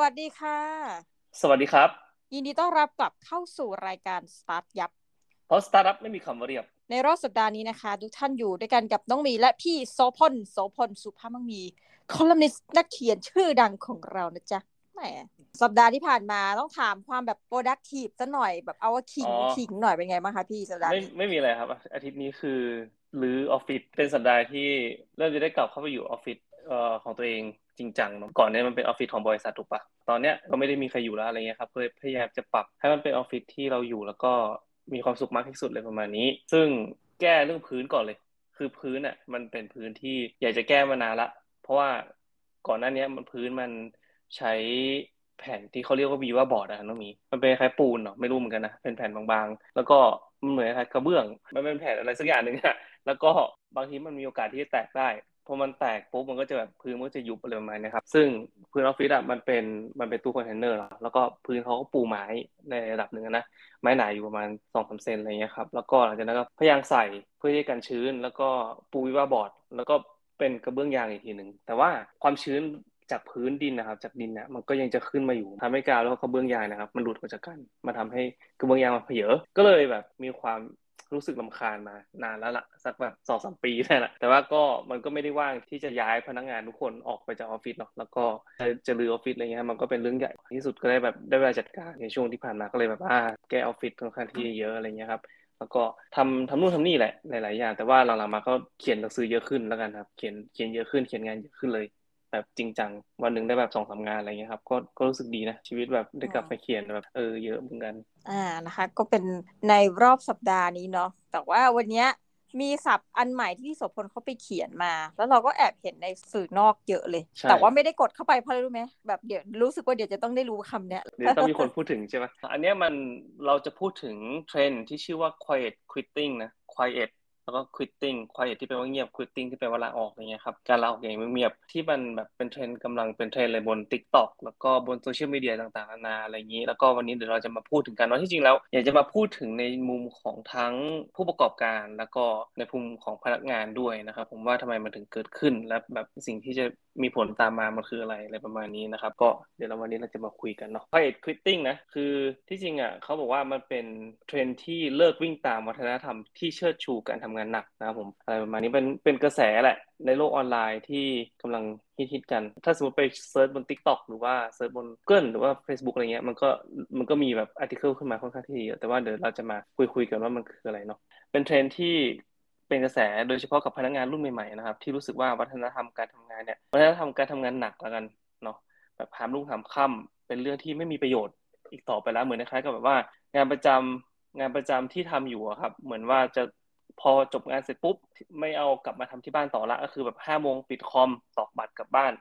สวัสดีค่ะ สวัสดีครับ ยินดีต้อนรับกลับเข้าสู่รายการสตาร์ทยับ เพราะสตาร์ทอัพไม่มีคำว่าเรียบ ในรอบสัปดาห์นี้นะคะ ทุกท่านอยู่ด้วยกันกับน้องหมีและพี่โสพลโสพลสุภาพมังมี คอลัมนิสต์นักเขียนชื่อดังของเรานะจ๊ะแหมสัปดาห์ที่ผ่านมาต้องถามความแบบ productive ซะหน่อยแบบเอาว่าขิงอ๋อขิงหน่อยเป็นไงบ้างคะพี่สัปดาห์ไม่นี้ไม่มีอะไรครับ อาทิตย์นี้คือ หรือออฟฟิศเป็นสัปดาห์ที่เริ่มจะได้กลับเข้าไปอยู่ออฟฟิศของตัวเองจริงจังเนอะก่อนเนี้ยมันเป็นออฟฟิศของบริษัทถูกปะตอนเนี้ยก็ไม่ได้มีใครอยู่แล้วอะไรเงี้ยครับเลยพยายามจะปรับให้มันเป็นออฟฟิศที่เราอยู่แล้วก็มีความสุขมากที่สุดเลยประมาณนี้ ซึ่งแก้เรื่องพื้นก่อนเลย คือพื้นอะมันเป็นพื้นที่อยากจะแก้มานานละ เพราะว่าก่อนหน้านี้มันพื้นมันใช้แผ่นที่เขาเรียกว่าวีว่าบอร์ดอะน้องมี มันเป็นคล้ายปูนเนาะไม่รู้เหมือนกันนะเป็นแผ่นบางๆ แล้วก็มันเหมือนคล้ายกระเบื้อง มันเป็นแผ่นอะไรสักอย่างหนึ่งอะ แล้วก็บางทีมันมีโอกาสที่จะแตกได้พอมันแตกปุ๊บมันก็จะแบบพื้นมันก็จะยุบอะไรประมาณนี้ครับ ซึ่งพื้นออฟฟิศอะมันเป็นมันเป็นตู้คอนเทนเนอร์แล้วก็พื้นเขาก็ปูไม้ในระดับหนึ่งนะไม้หนาอยู่ประมาณสองสามเซนอะไรเงี้ยครับแล้วก็หลังจากนั้นก็พยายามใส่เพื่อที่จะกันชื้น แล้วก็ปูวีว่าบอร์ด แล้วก็เป็นกระเบื้องยางอีกทีหนึ่งแต่ว่าความชื้นจากพื้นดินนะครับจากดินเนี่ยมันก็ยังจะขึ้นมาอยู่ทำให้กาวแล้วก็กระเบื้องยางนะครับ มันหลุดออกจากกันมาทำให้กระเบื้องยางมันเผยอก็เลยแบบมีความ รู้สึกรำคาญมานานแล้วล่ะสักแบบสองสามปีได้ละแต่ว่าก็มันก็ไม่ได้ว่างที่จะย้ายพนักงานทุกคนออกไปจากออฟฟิศเนาะแล้วก็จะจะรื้อออฟฟิศอะไรเงี้ยมันก็เป็นเรื่องใหญ่ที่สุดก็ได้แบบได้เวลาจัดการในช่วงที่ผ่านมาก็เลยแบบอ่าแก้ออฟฟิศค่อนข้างที่เยอะอะไรเงี้ยครับแล้วก็ทำทำนู่นทำนี่แหละหลาย ๆ อย่าง แต่ว่าหลังๆมาก็เขียนหนังสือเยอะขึ้นแล้วกันครับ เขียนเขียนเยอะขึ้นเขียนงานเยอะขึ้นเลย แบบจริงจัง วันหนึ่งได้แบบสองสามงานอะไรเงี้ยครับ ก็ก็รู้สึกดีนะชีวิตแบบได้กลับไปเขียนแบบเออเยอะเหมือนกัน อ่านะคะ ก็เป็นในรอบสัปดาห์นี้เนาะแต่ว่าวันเนี้ยมีศัพท์อันใหม่ที่พี่โสพลเขาไปเขียนมา แล้วเราก็แอบเห็นในสื่อนอกเยอะเลยใช่แต่ว่าไม่ได้กดเข้าไปเพราะอะไรรู้ไหมแบบเดี๋ยวรู้สึกว่าเดี๋ยวจะต้องได้รู้คำเนี้ยเดี๋ยวต้องมีคนพูดถึงใช่ไหมอันเนี้ยมันเราจะพูดถึงเทรนด์ที่ชื่อว่า quiet quitting นะ quiet แล้วก็ quitting quiet ที่แปลว่าเงียบ quitting ที่แปลว่าลาออกอะไรเงี้ยครับการลาออกอย่างเงียบที่มันแบบเป็นเทรนด์กำลังเป็นเทรนด์เลยบน TikTok แล้วก็บนโซเชียลมีเดียต่างๆนานาอะไรอย่างนี้ แล้วก็วันนี้เดี๋ยวเราจะมาพูดถึงกันว่าที่จริงแล้ว อยากจะมาพูดถึงในมุมของทั้งผู้ประกอบการ แล้วก็ในมุมของพนักงานด้วยนะครับผมว่าทำไมมันถึงเกิดขึ้นและแบบสิ่งที่จะมีผลตามมามันคืออะไรอะไรประมาณนี้นะครับก็เดี๋ยวเราวันนี้เราจะมาคุยกันเนาะ quiet quitting นะคือที่จริงอะเขาบอกว่ามันเป็นเทรนด์ที่เลิกวิ่งตามวัฒนธรรมที่เชิดชูการทำงานหนักนะครับผมอะไรประมาณนี้เป็นเป็นกระแสแหละ ในโลกออนไลน์ที่กำลังฮิตๆกัน ถ้าสมมติไปเซิร์ชบน TikTok หรือว่าเซิร์ชบน Google หรือว่า Facebook อะไรเงี้ยมันก็มันก็มีแบบอาร์ติเคิลขึ้นมาค่อนข้างที่เยอะแต่ว่าเดี๋ยวเราจะมาคุยคุยๆกันว่ามันคืออะไรเนาะเป็นเทรนที่เป็นกระแสโดยเฉพาะกับพนักงานรุ่นใหม่ๆนะครับที่รู้สึกว่าวัฒนธรรมการทำงานเนี่ยวัฒนธรรมการทำงานหนักแล้วกันเนาะแบบหามรุ่งหามค่ำเป็นเรื่องที่ไม่มีประโยชน์อีกต่อไปแล้วเหมือนคล้ายๆกับแบบว่างานประจำงานประจำที่ทำอยู่อะครับ เหมือนว่าจะ พอจบงานเสร็จปุ๊บ ไม่เอากลับมาทำที่บ้านต่อละก็คือแบบห้าโมงปิดคอมตอกบัตรกลับบ้าน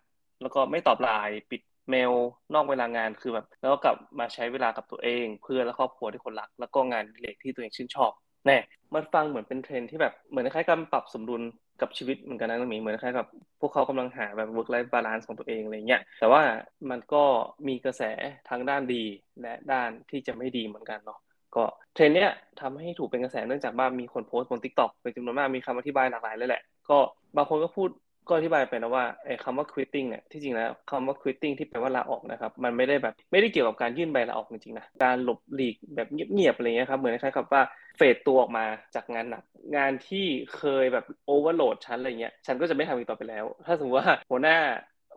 แล้วก็ไม่ตอบไลน์ปิดเมลนอกเวลางานคือแบบ แล้วก็กลับมาใช้เวลากับตัวเอง เพื่อนและครอบครัวที่คนรัก แล้วก็งานเล็กที่ตัวเองชื่นชอบแน่มันฟังเหมือนเป็นเทรนด์ที่แบบเหมือนคล้ายๆการปรับสมดุลกับชีวิตเหมือนกันนะน้องหมีเหมือนคล้ายกับพวกเขากำลังหาแบบ work life balance ของตัวเองอะไรเงี้ยแต่ว่ามันก็มีกระแสทั้งด้านดีและด้านที่จะไม่ดีเหมือนกันเนาะ ก็เทรนด์เนี้ยทำให้ถูกเป็นกระแสเนื่องจากว่ามีคนโพสต์บน TikTok เป็นจำนวนมากมีคำอธิบายหลากหลายเลยแหละ ก็บางคนก็พูดก็อธิบายไปนะว่าไอ้คำว่า quitting เนี่ยที่จริงแล้วคำว่า quitting ที่แปลว่าลาออกนะครับ มันไม่ได้แบบไม่ได้เกี่ยวกับการยื่นใบลาออกจริงๆนะการหลบหลีกแบบเงียบๆอะไรเงี้ยครับเหมือนคล้ายๆกับว่าเฟดตัวออกมาจากงานหนัก งานที่เคยแบบโอเวอร์โหลดฉันอะไรเงี้ยฉันก็จะไม่ทำอีกต่อไปแล้ว ถ้าสมมติว่าหัวหน้า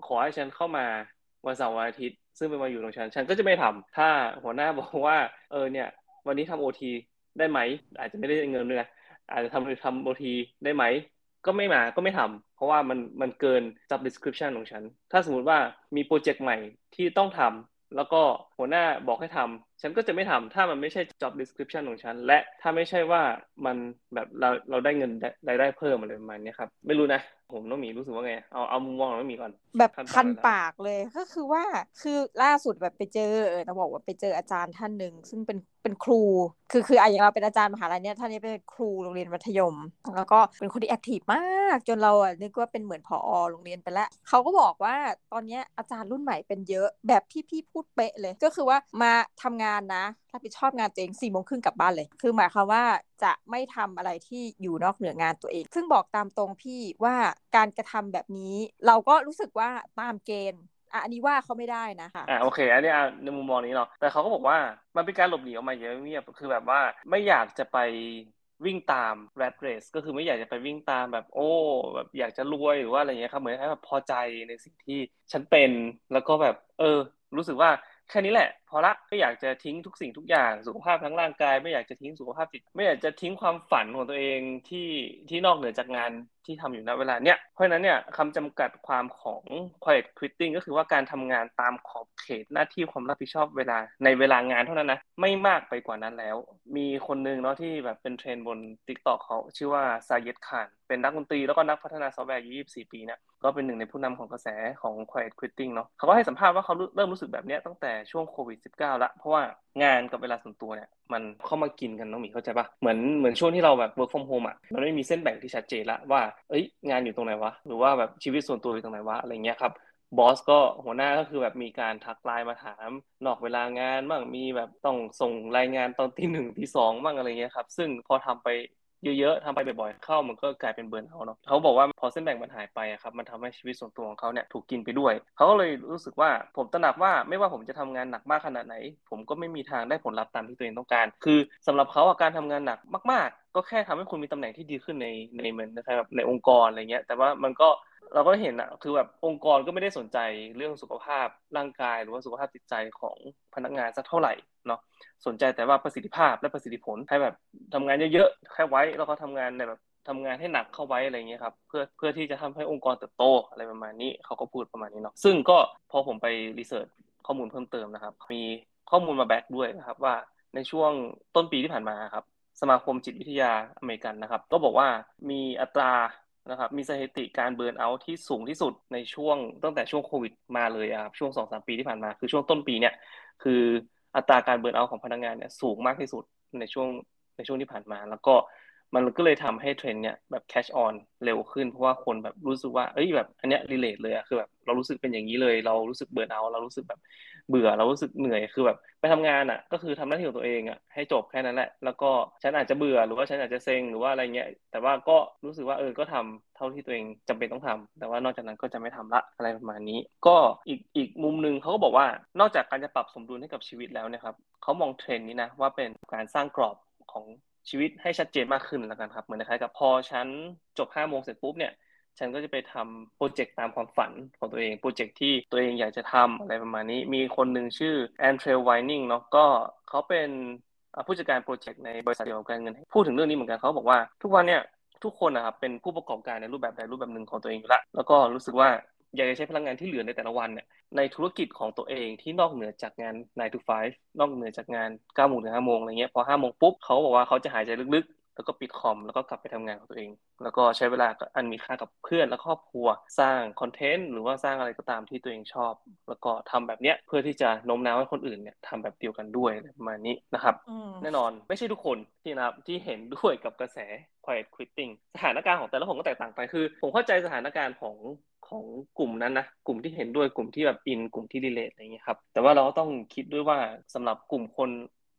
ขอให้ฉันเข้ามาวันเสาร์วันอาทิตย์ซึ่งเป็นวันหยุดของฉัน ฉันก็จะไม่ทำถ้าหัวหน้าบอกว่า เออเนี่ย วันนี้ทำโอทีได้ไหม อาจจะไม่ได้เงินด้วยนะอาจจะทำทำโอทีได้ไหม ก็ไม่มาก็ไม่ทำเพราะว่ามันมันเกิน job description ของฉัน ถ้าสมมุติว่ามีโปรเจกต์ใหม่ที่ต้องทำแล้วก็ หัวหน้าบอกให้ทำฉันก็จะไม่ทำถ้ามันไม่ใช่ job description ของฉัน และถ้าไม่ใช่ว่ามันแบบเราเราได้เงินได้รายได้เพิ่มอะไรประมาณนี้ครับ ไม่รู้นะผมน้องหมีรู้สึกว่าไง เอาเอามุมมองของน้องหมีก่อน แบบคันปากคันเลยนะปากเลยก็คือว่าคือล่าสุดแบบไปเจอเออต้องบอกว่าไปเจออาจารย์ท่านหนึ่งซึ่งเป็นเป็นครู คือคืออะอย่างเราเป็นอาจารย์มหาลัยเนี่ยท่านนี้เป็นครูโรงเรียนมัธยม แล้วก็เป็นคนที่แอคทีฟมาก จนเราอะนึกว่าเป็นเหมือนผอโรงเรียนไปแล้วเขาก็บอกว่าตอนเนี้ยอาจารย์รุ่นใหม่เป็นเยอะแบบที่พี่พูดเป๊ะเลยก็็คือว่ามาทำงานนะรับผิดชอบงานตัวเองสี่โมงครึ่งกลับบ้านเลย คือหมายความว่าจะไม่ทำอะไรที่อยู่นอกเหนืองานตัวเอง ซึ่งบอกตามตรงพี่ว่าการกระทำแบบนี้ เราก็รู้สึกว่าตามเกณฑ์อะอันนี้ว่าเขาไม่ได้นะคะอ่าโอเค อันนี้ในมุมมองนี้เนาะแต่เขาก็บอกว่ามันเป็นการหลบหนีออกมาเยอะเงียบคือแบบว่าไม่อยากจะไปวิ่งตาม rat race ก็คือไม่อยากจะไปวิ่งตามแบบโอ้แบบอยากจะรวยหรือว่าอะไรเงี้ยครับเหมือนแค่แบบพอใจในสิ่งที่ฉันเป็นแล้วก็แบบ เออ รู้สึกว่า แค่นี้แหละพอละไม่อยากจะทิ้งทุกสิ่งทุกอย่างสุขภาพทั้งร่างกาย ไม่อยากจะทิ้งสุขภาพจิตไม่อยากจะทิ้งความฝันของตัวเองที่ที่นอกเหนือจากงานที่ทำอยู่ณเวลาเนี้ยเพราะฉะนั้นเนี่ยคำจำกัดความของ quiet quitting ก็คือว่าการทำงานตามขอบเขตหน้าที่ความรับผิดชอบเวลาในเวลางานเท่านั้นนะไม่มากไปกว่านั้นแล้ว มีคนนึงเนาะที่แบบเป็นเทรนด์บน TikTok เขาชื่อว่าซาเยตคานเป็นนักดนตรีแล้วก็นักพัฒนาซอฟต์แวร์อายุ24 ปีเนี่ยก็เป็นหนึ่งในผู้นำของกระแสของ quiet quitting เนาะเขาก็ให้สัมภาษณ์ว่าเขาเริ่มรู้สึกแบบนี้ตั้งแต่ช่วงโควิด -19 ละเพราะว่างานกับเวลาส่วนตัวเนี่ยมันเข้ามากินกันน้องหมีเข้าใจปะเหมือนเหมือนช่วงที่เราแบบ work from home อะมันไม่มีเส้นแบ่งที่ชัดเจนละว่าเอ้ยงานอยู่ตรงไหนวะหรือว่าแบบชีวิตส่วนตัวอยู่ตรงไหนวะอะไรเงี้ยครับบอสก็หัวหน้าก็คือแบบมีการทักไลน์มาถามนอกเวลางานบ้างมีแบบต้องส่งรายงานตอนที่หนึ่งที่สองบ้างอะไรเงี้ยครับซึ่งพอทำไป เยอะๆทำไปบ่อยๆเข้ามันก็กลายเป็นเบิร์นเอาเนาะเขาบอกว่าพอเส้นแบ่งมันหายไปอะครับมันทำให้ชีวิตส่วนตัวของเขาเนี่ยถูกกินไปด้วย เขาก็เลยรู้สึกว่าผมตระหนักว่าไม่ว่าผมจะทำงานหนักมากขนาดไหน ผมก็ไม่มีทางได้ผลลัพธ์ตามที่ตัวเองต้องการ คือสำหรับเขาการทำงานหนักมาก ๆ ก็แค่ทำให้คุณมีตำแหน่งที่ดีขึ้นในในเหมือนนะครับในองค์กรอะไรเงี้ยแต่ว่ามันก็ เราก็เห็นอะคือแบบองค์กรก็ไม่ได้สนใจเรื่องสุขภาพร่างกาย หรือว่าสุขภาพจิตใจของพนักงานสักเท่าไหร่เนาะสนใจแต่ว่าประสิทธิภาพและประสิทธิผลให้แบบทำงานเยอะๆแค่ไว้แล้วก็ทำงานในแบบทำงานให้หนักเข้าไว้อะไรเงี้ยครับเพื่อเพื่อที่จะทำให้องค์กรเติบโตอะไรประมาณนี้เขาก็พูดประมาณนี้เนาะซึ่งก็พอผมไปรีเสิร์ชข้อมูลเพิ่มเติมนะครับ มีข้อมูลมา back ด้วยนะครับว่าในช่วงต้นปีที่ผ่านมาครับสมาคมจิตวิทยาอเมริกันนะครับ ก็บอกว่ามีอัตรา นะครับมีสถิติการ burnout ที่สูงที่สุดในช่วงตั้งแต่ช่วงโควิดมาเลยครับช่วงสองสามปีที่ผ่านมาคือช่วงต้นปีเนี่ย คืออัตราการ burnout ของพนักงานเนี่ยสูงมากที่สุดในช่วงในช่วงที่ผ่านมา แล้วก็ มันก็เลยทำให้เทรนด์เนี่ยแบบ catch on เร็วขึ้น เพราะว่าคนแบบรู้สึกว่าเอ้ยแบบอันเนี้ย relate เลยอะคือแบบเรารู้สึกเป็นอย่างนี้เลย เรารู้สึก burnout เรารู้สึกแบบเบื่อเรารู้สึกเหนื่อยคือแบบ ไปทำงานอะก็คือทำหน้าที่ของตัวเองอะให้จบแค่นั้นแหละ แล้วก็ฉันอาจจะเบื่อหรือว่าฉันอาจจะเซ็งหรือว่าอะไรเงี้ยแต่ว่าก็รู้สึกว่าเออก็ทำเท่าที่ตัวเองจำเป็นต้องทำแต่ว่านอกจากนั้นก็จะไม่ทำละอะไรประมาณนี้ ก็อีกอีกมุมหนึ่งเขาก็บอกว่านอกจากการจะปรับสมดุลให้กับชีวิตแล้วนะครับเขามองเทรนนี้นะว่าเป็นการสร้างกรอบของ ชีวิตให้ชัดเจนมากขึ้นแล้วกันครับ เหมือนคล้ายกับพอฉันจบห้าโมงเสร็จปุ๊บเนี่ย ฉันก็จะไปทำโปรเจกต์ตามความฝันของตัวเอง โปรเจกต์ที่ตัวเองอยากจะทำอะไรประมาณนี้ มีคนหนึ่งชื่อแอนเทรลไวนิงเนาะก็เขาเป็นผู้จัดการโปรเจกต์ในบริษัทเดียวกับการเงิน พูดถึงเรื่องนี้เหมือนกันเขาบอกว่า ทุกวันเนี่ยทุกคนนะครับเป็นผู้ประกอบการในรูปแบบใดรูปแบบหนึ่งของตัวเองอยู่ล้วแล้วก็รู้สึกว่า อยากจะใช้พลังงานที่เหลือในแต่ละวันเนี่ยในธุรกิจของตัวเองที่นอกเหนือจากงาน9 to 5นอกเหนือจากงาน9โมงถึง5โมงอะไรเงี้ยพอ5โมงปุ๊บเขาบอกว่าเขาจะหายใจลึกๆ แล้วก็ปิดคอมแล้วก็กลับไปทำงานของตัวเอง แล้วก็ใช้เวลาอันมีค่ากับเพื่อนและครอบครัวสร้างคอนเทนต์หรือว่าสร้างอะไรก็ตามที่ตัวเองชอบ แล้วก็ทำแบบเนี้ยเพื่อที่จะโน้มน้าวให้คนอื่นเนี่ยทำแบบเดียวกันด้วยประมาณนี้นะครับ แน่นอนไม่ใช่ทุกคนที่นะครับที่เห็นด้วยกับกระแส quiet quitting สถานการณ์ของแต่ละคนก็แตกต่างไปคือ ผมเข้าใจสถานการณ์ของ ของกลุ่มนั้นนะกลุ่มที่เห็นด้วยกลุ่มที่แบบอินกลุ่มที่รีเลทอะไรเงี้ยครับแต่ว่าเราก็ต้องคิดด้วยว่าสำหรับกลุ่มคน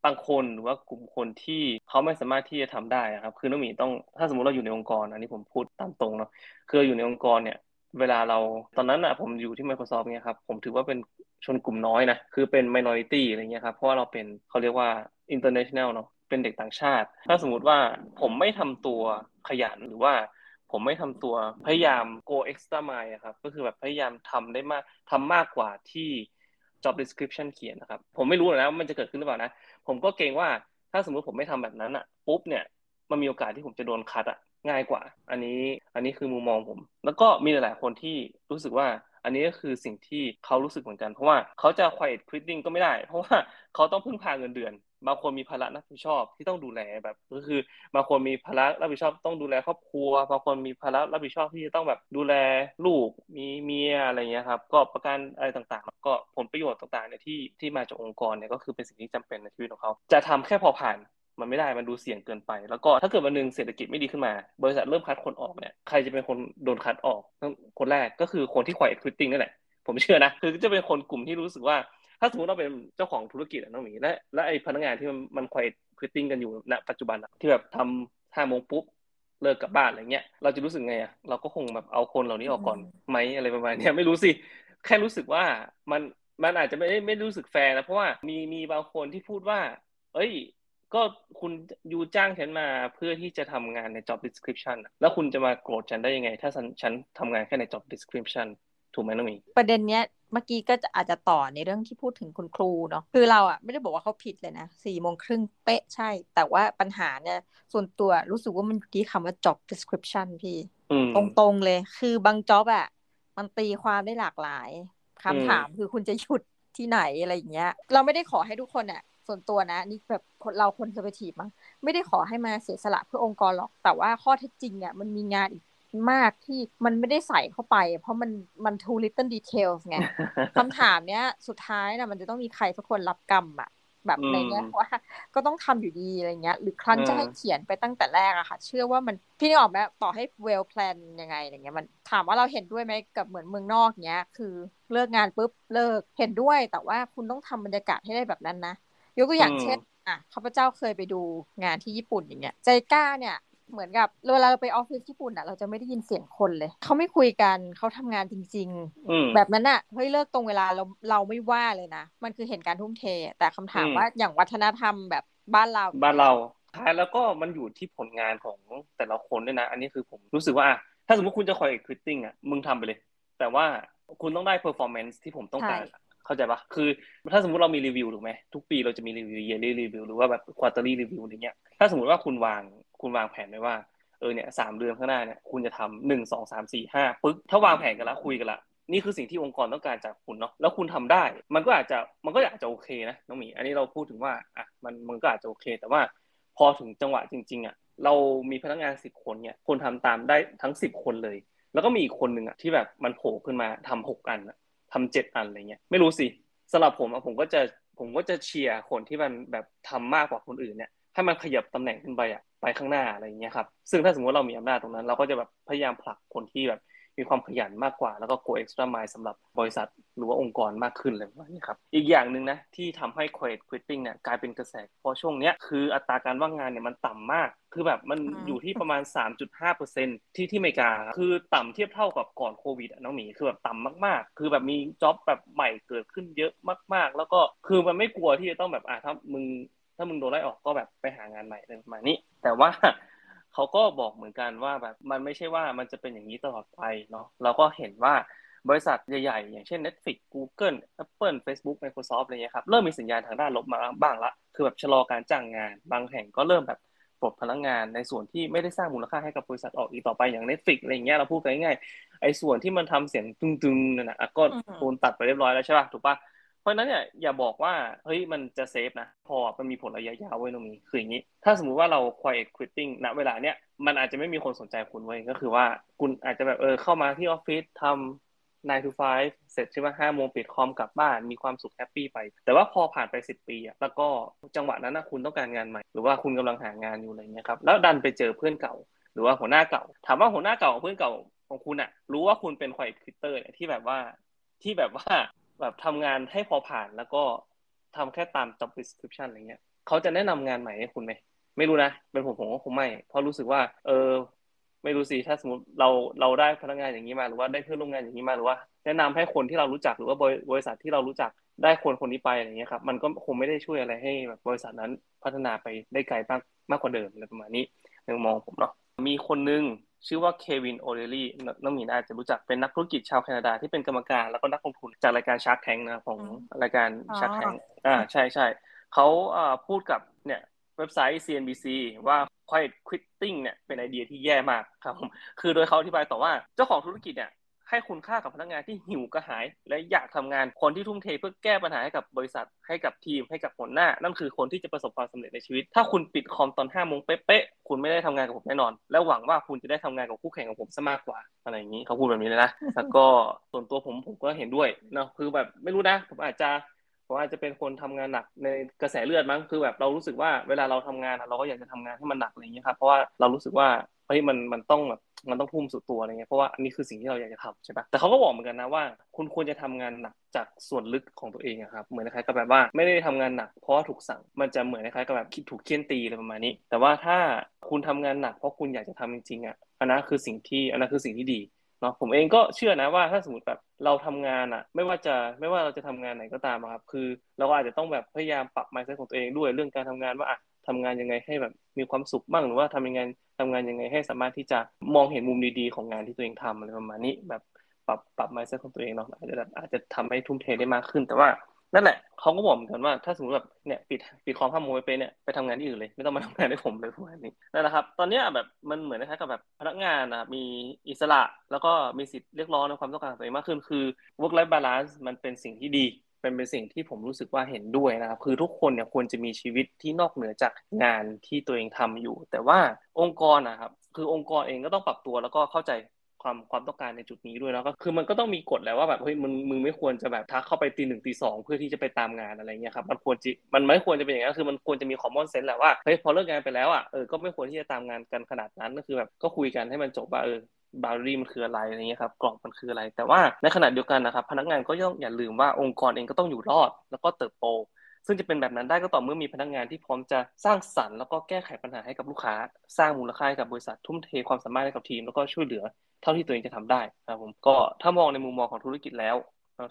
บางคนหรือว่ากลุ่มคนที่เขาไม่สามารถที่จะทำได้ครับ คือน้องมีต้องถ้าสมมติเราอยู่ในองค์กรอันนี้ผมพูดตามตรงเนาะคืออยู่ในองค์กรเนี่ย เวลาเราตอนนั้นอะผมอยู่ที่ Microsoft เนี่ยครับผมถือว่าเป็นชนกลุ่มน้อยนะคือเป็น minority อะไรเงี้ยครับเพราะว่าเราเป็นเขาเรียกว่า international เนาะเป็นเด็กต่างชาติ ถ้าสมมติว่าผมไม่ทำตัวขยันหรือว่า ผมไม่ทำตัวพยายาม go extra mile ครับก็คือแบบพยายามทำได้มากทำมากกว่าที่ job description เขียนนะครับ ผมไม่รู้นะมันจะเกิดขึ้นหรือเปล่านะ ผมก็เกรงว่าถ้าสมมติผมไม่ทำแบบนั้นอะปุ๊บเนี่ยมันมีโอกาสที่ผมจะโดนคัดอะง่ายกว่า อันนี้อันนี้คือมุมมองผม แล้วก็มีหลาย ๆ คนที่รู้สึกว่าอันนี้ก็คือสิ่งที่เขารู้สึกเหมือนกัน เพราะว่าเขาจะ quiet quitting ก็ไม่ได้ เพราะว่าเขาต้องพึ่งพาเงินเดือน บางคนมีภาระรับผิดชอบที่ต้องดูแลแบบ ก็คือบางคนมีภาระรับผิดชอบต้องดูแลครอบครัวบางคนมีภาระรับผิดชอบที่จะต้องแบบดูแลลูกมีเมียอะไรเงี้ยครับก็ประกันอะไรต่างๆ ก็ผลประโยชน์ต่างๆเนี่ยที่ที่มาจากองค์กรเนี่ยก็คือเป็นสิ่งที่จำเป็นในชีวิตของเขา จะทำแค่พอผ่านมันไม่ได้มันดูเสี่ยงเกินไป แล้วก็ถ้าเกิดวันหนึ่งเศรษฐกิจไม่ดีขึ้นมา บริษัทเริ่มคัดคนออกเนี่ยใครจะเป็นคนโดนคัดออกคนแรกก็คือคนที่ quiet quitting นั่นแหละ ผมเชื่อนะ คือจะเป็นคนกลุ่มที่รู้สึกว่า ถ้าสมมติเราเป็นเจ้าของธุรกิจน้องหมีและและไอ้พนักงานที่มันมัน quiet quitting กันอยู่ณปัจจุบันที่แบบทำห้าโมงปุ๊บเลิกกลับบ้านอะไรเงี้ยเราจะรู้สึกไงอะเราก็คงแบบเอาคนเหล่านี้ออกก่อนไหมอะไรประมาณนี้ไม่รู้สิแค่รู้สึกว่ามันมันอาจจะไม่ได้ไม่รู้สึกแฟร์นะเพราะว่ามีมีบางคนที่พูดว่า เอ้ย ก็คุณยูจ้างฉันมาเพื่อที่จะทำงานใน job description แล้วคุณจะมาโกรธฉันได้ยังไง ถ้าฉันฉันทำงานแค่ใน job description ถูกไหมน้องมีประเด็นเนี้ยเมื่อกี้ก็จะอาจจะต่อในเรื่องที่พูดถึงคุณครูเนาะคือเราอะไม่ได้บอกว่าเขาผิดเลยนะสี่โมงครึ่งเป๊ะใช่ แต่ว่าปัญหาเนี่ย ส่วนตัวรู้สึกว่ามันอยู่ที่คำว่า job description พี่ ตรงๆเลย คือบาง job อะมันตีความได้หลากหลายคำถามคือคุณจะหยุดที่ไหนอะไรอย่างเงี้ย เราไม่ได้ขอให้ทุกคนอะส่วนตัวนะนี่แบบเราคนเซอร์เวทีฟมั้งไม่ได้ขอให้มาเสียสละเพื่อองค์กรหรอก แต่ว่าข้อเท็จจริงเนี่ยมันมีงานอีก มากที่มันไม่ได้ใส่เข้าไป เพราะมันมัน too little details ไงคำถามเนี้ย สุดท้ายนะมันจะต้องมีใครสักคนรับกรรมอะแบบในเนี้ยว่าก็ต้องทำอยู่ดีอะไรเงี้ย หรือครั้นจะให้เขียนไปตั้งแต่แรกอะค่ะ เชื่อว่ามันพี่นึกออกไหมต่อให้ well plan ยังไงอย่างเงี้ยมันถามว่าเราเห็นด้วยไหมกับเหมือนเมืองนอกเงี้ย คือเลิกงานปุ๊บเลิกเห็นด้วย แต่ว่าคุณต้องทำบรรยากาศให้ได้แบบนั้นนะยกตัวอย่างเช่นอะข้าพเจ้าเคยไปดูงานที่ญี่ปุ่นอย่างเงี้ยใจกล้าเนี่ย เหมือนกับเวลาเราไปออฟฟิศญี่ปุ่นอะเราจะไม่ได้ยินเสียงคนเลย เขาไม่คุยกันเขาทำงานจริง ๆ แบบนั้นอะเฮ้ยเลิกตรงเวลาเราเราไม่ว่าเลยนะ มันคือเห็นการทุ่มเท แต่คำถามว่าอย่างวัฒนธรรมแบบบ้านเรา บ้านเราท้ายแล้วก็มันอยู่ที่ผลงานของแต่ละคนด้วยนะ อันนี้คือผมรู้สึกว่า ถ้าสมมติคุณจะ quiet quitting อะมึงทำไปเลย แต่ว่าคุณต้องได้ performance ที่ผมต้องการเข้าใจปะคือ ถ้าสมมติเรามีรีวิวถูกไหมทุกปีเราจะมี review yearly review หรือว่าแบบ quarterly review อะไรเงี้ยถ้าสมมติว่าคุณวาง คุณวางแผนไว้ว่าเออเนี่ยสามเดือนข้างหน้าเนี่ยคุณจะทำหนึ่งสองสามสี่ห้าปึ๊กถ้าวางแผนกันแล้วคุยกันละนี่คือสิ่งที่องค์กรต้องการจากคุณเนาะแล้วคุณทำได้ มันก็อาจจะมันก็อาจจะโอเคนะน้องหมีอันนี้เราพูดถึงว่าอะมันมันก็อาจจะโอเค แต่ว่าพอถึงจังหวะจริง ๆอะเรามีพนักงานสิบคนเนี่ยคนทำตามได้ทั้งสิบคนเลย แล้วก็มีอีกคนหนึ่งอะที่แบบมันโผล่ขึ้นมาทำหกอันทำเจ็ดอันอะไรเงี้ยไม่รู้สิสำหรับผมอะผมก็จะผมก็จะเชียร์คนที่มันแบบทำมากกว่าคนอื่นเนี่ยให้มันขยับตำแหน่งขึ้นไปอะ ไปข้างหน้าอะไรเงี้ยครับ ซึ่งถ้าสมมติเรามีอำนาจตรงนั้น เราก็จะแบบพยายามผลักคนที่แบบมีความขยันมากกว่า แล้วก็ go extra mile สำหรับบริษัทหรือว่าองค์กรมากขึ้นเลยว่านี่ครับ อีกอย่างหนึ่งนะที่ทำให้ quiet quitting เนี่ยกลายเป็นกระแสพอช่วงเนี้ยคืออัตราการว่างงานเนี่ยมันต่ำมาก คือแบบมันอยู่ที่ประมาณ 3.5%ที่ที่อเมริกา คือต่ำเทียบเท่ากับก่อนโควิดน้องหมีคือแบบต่ำมากๆ คือแบบมีจ็อบแบบใหม่เกิดขึ้นเยอะมาก ๆ แล้วก็คือมันไม่กลัวที่จะต้องแบบอะถ้ามึงถ้ามึงโดนไล่ออกก็แบบไปหางานใหม่เลยประมาณนี้ แต่ว่าเขาก็บอกเหมือนกันว่าแบบมันไม่ใช่ว่ามันจะเป็นอย่างนี้ตลอดไปเนาะเราก็เห็นว่าบริษัทใหญ่ๆ อย่างเช่น Netflix Google Apple Facebook Microsoft อะไรเงี้ยครับเริ่มมีสัญญาณทางด้านลบมาบ้างละ คือแบบชะลอการจ้างงาน บางแห่งก็เริ่มแบบปลดพนักงงานในส่วนที่ไม่ได้สร้างมูลค่าให้กับบริษัทออกอีกต่อไปอย่าง Netflix อะไรเงี้ยเราพูดกันง่ายๆไอ้ส่วนที่มันทำเสียงตึงๆนั่นนะก็โดนตัดไปเรียบร้อยแล้วใช่ป่ะถูกป่ะเพ ราะนั้นเนี่ยอย่าบอกว่าเฮ้ยมันจะเซฟนะพอมันมีผลระยะยาวเว้ยตรงนี้คืออย่างนี้ ถ้าสมมุติว่าเรา quiet quitting ณเวลาเนี้ยมันอาจจะไม่มีคนสนใจคุณเว้ยก็คือว่าคุณอาจจะแบบเออเข้ามาที่ออฟฟิศทำ9 to 5 เสร็จใช่ไหมห้าโมงปิดคอมกลับบ้านมีความสุข happy ไป แต่ว่าพอผ่านไปสิบปีอะแล้วก็จังหวะนั้นนะคุณต้องการงานใหม่ หรือว่าคุณกำลังหางานอยู่อะไรเงี้ยครับแล้วดันไปเจอเพื่อนเก่า หรือว่าหัวหน้าเก่า ถามว่าหัวหน้าเก่าของเพื่อนเก่าของคุณอะรู้ว่าคุณเป็น quiet quitter เนี่ยที่แบบว่าที่แบบว่า แบบทำงานให้พอผ่านแล้วก็ทำแค่ตาม job description อะไรเงี้ยเขาจะแนะนำงานใหม่ให้คุณไหมไม่รู้นะเป็นผมผมก็คงไม่ เพราะรู้สึกว่า เออ ไม่รู้สิถ้าสมมติเราเราได้พนักงานอย่างนี้มาหรือว่าได้เพื่อนร่วมงานอย่างนี้มาหรือว่า แนะนำให้คนที่เรารู้จักหรือว่าบริษัทที่เรารู้จักได้คนคนนี้ไปอะไรเงี้ยครับมันก็คงไม่ได้ช่วยอะไรให้แบบบริษัทนั้นพัฒนาไปได้ไกลมากมากกว่าเดิมอะไรประมาณนี้ในมุมมองผมเนาะมีคนนึง ชื่อว่า Kevin O'Leary น้องมีน่าจะรู้จักเป็นนักธุรกิจชาวแคนาดาที่เป็นกรรมการแล้วก็นักลงทุนจากรายการ Shark Tank นะของรายการชาร์กแทงอ่าใช่ใช่เขาอ่าพูดกับเนี่ยเว็บไซต์ CNBC ว่า quiet quitting เนี่ยเป็นไอเดียที่แย่มากครับ คือโดยเขาอธิบายต่อว่าเจ้าของธุรกิจเนี่ย ให้คุณค่ากับพนักงานที่หิวกระหาย และอยากทำงานคนที่ทุ่มเทเพื่อแก้ปัญหาให้กับบริษัทให้กับทีมให้กับหัวหน้า นั่นคือคนที่จะประสบความสำเร็จในชีวิต ถ้าคุณปิดคอมตอนห้าโมงเป๊ะๆคุณไม่ได้ทำงานกับผมแน่นอน และหวังว่าคุณจะได้ทำงานกับคู่แข่งของผมซะมากกว่าอะไรอย่างนี้เขาพูดแบบนี้เลยนะแล้วก็ส่วนตัวผมผมก็เห็นด้วยนะคือแบบไม่รู้นะ ผมอาจจะผมอาจจะเป็นคนทำงานหนักในกระแสเลือดมั้งคือแบบเรารู้สึกว่าเวลาเราทำงานเราก็อยากจะทำงานให้มันหนักอะไรอย่างนี้ครับเพราะว่าเรารู้สึกว่าเฮ้ยมันมันต้องแบบ มันต้องพุ่มสุดตัวอะไรเงี้ยเพราะว่าอันนี้คือสิ่งที่เราอยากจะทำใช่ปะแต่เขาก็บอกเหมือนกันนะว่า คุณควรจะทำงานหนักจากส่วนลึกของตัวเองครับเหมือนคล้ายกับแบบว่าไม่ได้ทำงานหนักเพราะถูกสั่งมันจะเหมือนคล้ายกับแบบคิดถูกเคี่ยนตีอะไรประมาณนี้ แต่ว่าถ้าคุณทำงานหนักเพราะคุณอยากจะทำจริงๆอะอันนั้นคือสิ่งที่อันนั้นคือสิ่งที่ดีเนาะผมเองก็เชื่อนะว่าถ้าสมมติแบบเราทำงานอะไม่ว่าจะไม่ว่าเราจะทำงานไหนก็ตามครับคือ เราก็อาจจะต้องแบบพยายามปรับ mindset ของตัวเองด้วยเรื่องการทำงานว่าอะ ทำงานยังไงให้แบบมีความสุขบ้างหรือว่าทำยังไงทำงานยังไงให้สามารถที่จะมองเห็นมุมดีๆของงานที่ตัวเองทำอะไรประมาณนี้ แบบปรับปรับ mindset ของตัวเองเนาะอาจจะอาจจะทำให้ทุ่มเทได้มากขึ้น แต่ว่านั่นแหละเขาก็บอกเหมือนกันว่าถ้าสมมติแบบเนี่ยปิดปิดคอมห้าโมงไปเนี่ยไปทำงานที่อื่นเลย ไม่ต้องมาทำงานให้ผมเลยประมาณนี้นั่นแหละครับ ตอนนี้แบบมันเหมือนคล้ายกับแบบพนักงานนะมีอิสระแล้วก็มีสิทธิ์เรียกร้องในความต้องการตัวเองมากขึ้นคือ work life balance มันเป็นสิ่งที่ดี เป็นเป็นสิ่งที่ผมรู้สึกว่าเห็นด้วยนะครับคือทุกคนเนี่ยควรจะมีชีวิตที่นอกเหนือจากงานที่ตัวเองทำอยู่ แต่ว่าองค์กรนะครับคือองค์กรเองก็ต้องปรับตัวแล้วก็เข้าใจความความต้องการในจุดนี้ด้วยแล้วก็คือมันก็ต้องมีกฎแล้วว่าแบบเฮ้ยมึงมึงไม่ควรจะแบบทักเข้าไปตีหนึ่งตีสองเพื่อที่จะไปตามงานอะไรเงี้ยครับมันควรจะมันไม่ควรจะเป็นอย่างนั้นคือมันควรจะมีคอมมอนเซนส์แหละว่าเฮ้ยพอเลิกงานไปแล้วอะเออก็ไม่ควรที่จะตามงานกันขนาดนั้นก็คือแบบก็คุยกันให้มันจบว่าเออ บารีมันคืออะไรอะไรเงี้ยครับกล่องมันคืออะไร แต่ว่าในขณะเดียวกันนะครับ พนักงานก็ย่อมอย่าลืมว่าองค์กรเองก็ต้องอยู่รอด แล้วก็เติบโต ซึ่งจะเป็นแบบนั้นได้ก็ต่อเมื่อมีพนักงานที่พร้อมจะสร้างสรรค์แล้วก็แก้ไขปัญหาให้กับลูกค้า สร้างมูลค่าให้กับบริษัททุ่มเทความสามารถให้กับทีม แล้วก็ช่วยเหลือเท่าที่ตัวเองจะทำได้ครับผมก็ถ้ามองในมุมมองของธุรกิจแล้ว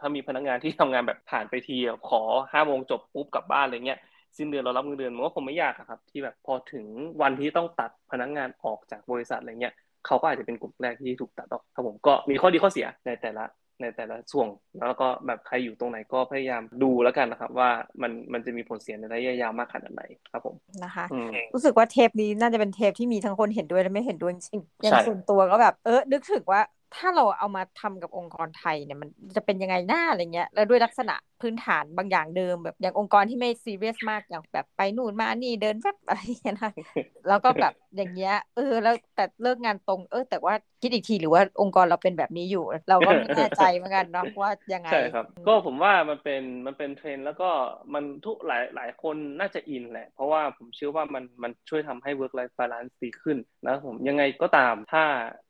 ถ้ามีพนักงานที่ทำงานแบบผ่านไปทีขอห้าโมงจบปุ๊บกลับบ้านอะไรเงี้ยสิ้นเดือนเรารับเงินเดือนมันก็คงไม่ยากครับ ที่แบบพอถึงวันที่ต้องตัดพนักงานออกจากบริษัทอะไรเงี้ย เขาก็อาจจะเป็นกลุ่มแรกที่ถูกตัดออกครับผมก็มีข้อดีข้อเสียในแต่ละในแต่ละส่วนแล้วก็แบบใครอยู่ตรงไหนก็พยายามดูแล้วกันนะครับ ว่ามันมันจะมีผลเสียในระยะยาวมากขนาดไหนครับผมนะคะรู้สึกว่าเทปนี้น่าจะเป็นเทปที่มีทั้งคนเห็นด้วยและไม่เห็นด้วยจริงอย่างส่วนตัวก็แบบเออนึกถึงว่าถ้าเราเอามาทำกับองค์กรไทยเนี่ยมันจะเป็นยังไงหน้าอะไรเงี้ยแล้วด้วยลักษณะ พื้นฐานบางอย่างเดิมแบบอย่างองค์กรที่ไม่ซีเรียสมากอย่างแบบไปนู่นมานี่เดินแวบอะไรเงี้ยนะแล้วก็แบบอย่างเงี้ยเออ แล้วแต่เลิกงานตรง เออ แต่ว่าคิดอีกทีหรือว่าองค์กรเราเป็นแบบนี้อยู่ เราก็ไม่แน่ใจเหมือนกันเนาะว่ายังไงใช่ครับ ก็ผมว่ามันเป็นมันเป็นเทรนแล้วก็มันทุกหลายหลายคนน่าจะอินแหละ เพราะว่าผมเชื่อว่ามันมันช่วยทำให้ work life balance ดีขึ้นนะผมยังไงก็ตามถ้า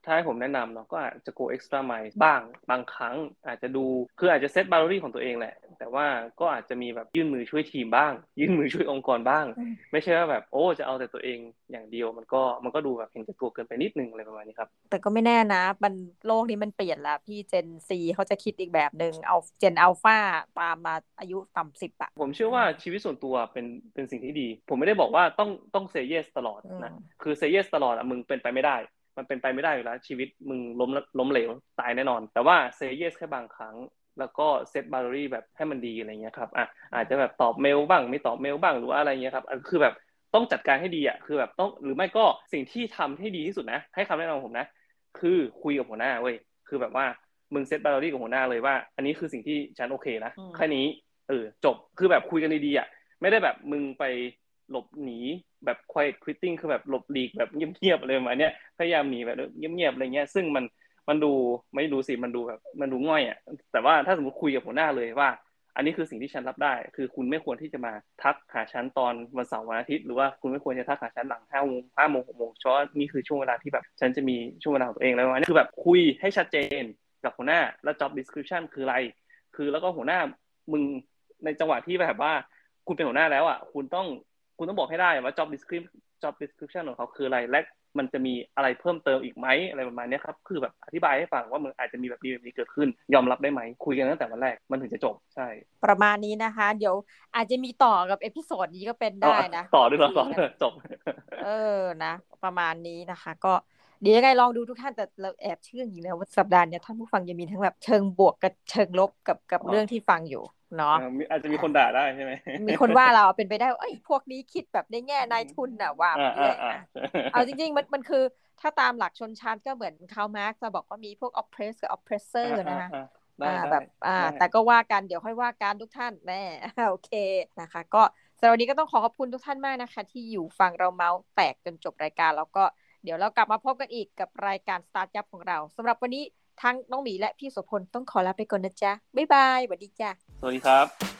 ถ้าให้ผมแนะนำเนาะก็อาจจะ go extra mile บ้างบางครั้งอาจจะดูคืออาจจะเซตบาร์รี่ของตัวเองแหละแต่ว่าก็อาจจะมีแบบยื่นมือช่วยทีมบ้าง ยื่นมือช่วยองค์กรบ้าง ไม่ใช่ว่าแบบโอ้จะเอาแต่ตัวเองอย่างเดียวมันก็มันก็ดูแบบเห็นแก่ตัวเกินไปนิดนึงอะไรประมาณนี้ครับ แต่ก็ไม่แน่นะ มันโลกนี้มันเปลี่ยนแล้วพี่เจนซีเขาจะคิดอีกแบบหนึ่งเอาเจนอัลฟาตามมาอายุต่ำสิบอะผมเชื่อว่าชีวิตส่วนตัวเป็นเป็นสิ่งที่ดี ผมไม่ได้บอกว่าต้องต้องเซเยสตลอดนะคือเซเยสตลอดอะมึงเป็นไปไม่ได้มันเป็นไปไม่ได้อยู่แล้วชีวิตมึงล้มล้มเหลวตายแน่นอน แต่ว่าเซเยสแค่บางครั้ง แล้วก็ set barrier แบบให้มันดีอะไรเงี้ยครับอะอาจจะแบบตอบเมลบ้างไม่ตอบเมลบ้างหรือว่าอะไรเงี้ยครับคือแบบต้องจัดการให้ดีอะคือแบบต้องหรือไม่ก็สิ่งที่ทำให้ดีที่สุดนะ ให้คำแนะนำผมนะ คือคุยกับหัวหน้าเว้ยคือแบบว่ามึง set barrier กับหัวหน้าเลยว่า อันนี้คือสิ่งที่ฉันโอเคนะแค่นี้เออจบคือแบบคุยกันดีๆอะไม่ได้แบบมึงไปหลบหนีแบบ quiet quitting คือแบบหลบหลีกแบบเงียบๆอะไรประมาณนี้พยายามหนีแบบเงียบๆอะไรเงี้ยซึ่งมัน มันดูไม่ดูสิมันดูแบบมันดูง่อยอะแต่ว่าถ้าสมมติคุยกับหัวหน้าเลยว่า อันนี้คือสิ่งที่ฉันรับได้ คือคุณไม่ควรที่จะมาทักหาฉันตอนวันเสาร์วันอาทิตย์หรือว่าคุณไม่ควรจะทักหาฉันหลังห้าโมงห้าโมงหกโมงเพราะนี่คือช่วงเวลาที่แบบฉันจะมีช่วงเวลาของตัวเองแล้วอันนี้คือแบบคุยให้ชัดเจนกับหัวหน้าแล้ว job description คืออะไร คือแล้วก็หัวหน้ามึงในจังหวะที่แบบว่า คุณเป็นหัวหน้าแล้วอะคุณต้องคุณต้องบอกให้ได้ว่า job description job description ของเขาคืออะไรและ มันจะมีอะไรเพิ่มเติมอีกไหมอะไรประมาณนี้ครับคือแบบอธิบายให้ฟังว่ามันอาจจะมีแบบนี้แบบนี้เกิดขึ้น ยอมรับได้ไหมคุยกันตั้งแต่วันแรกมันถึงจะจบใช่ ประมาณนี้นะคะ เดี๋ยวอาจจะมีต่อกับ episode นี้ก็เป็นได้นะ ต่อด้วยต่อจบ เออนะ ประมาณนี้นะคะ ก็เดี๋ยวยังไงลองดูทุกท่านแต่เราแอบเชื่ออย่างนี้แล้วว่าสัปดาห์นี้ท่านผู้ฟังจะมีทั้งแบบเชิงบวกกับเชิงลบกับกับเรื่องที่ฟังอยู่ เนาะอาจจะมีคนด่าได้ใช่ไหมมีคนว่าเราเป็นไปได้ไอ้พวกนี้คิดแบบในแง่นายทุนน่ะว่าเรื่อยเอาจริง ๆ มันมันคือถ้าตามหลักชนชั้นก็เหมือนเขามาร์กจะบอกว่ามีพวก oppress กับ oppressor นะอ่าแบบอ่า แต่ก็ว่ากันเดี๋ยวค่อยว่ากันทุกท่านแน่โอเคนะคะ ก็สำหรับวันนี้ก็ต้องขอขอบคุณทุกท่านมากนะคะ ที่อยู่ฟังเราเมาส์แตกจนจบรายการ แล้วก็เดี๋ยวเรากลับมาพบกันอีกกับรายการสตาร์ทยับของเราสำหรับวันนี้ ทั้งน้องหมีและพี่โสพลต้องขอลาไปก่อนนะจ๊ะบ๊ายบายสวัสดีจ้ะสวัสดีครับ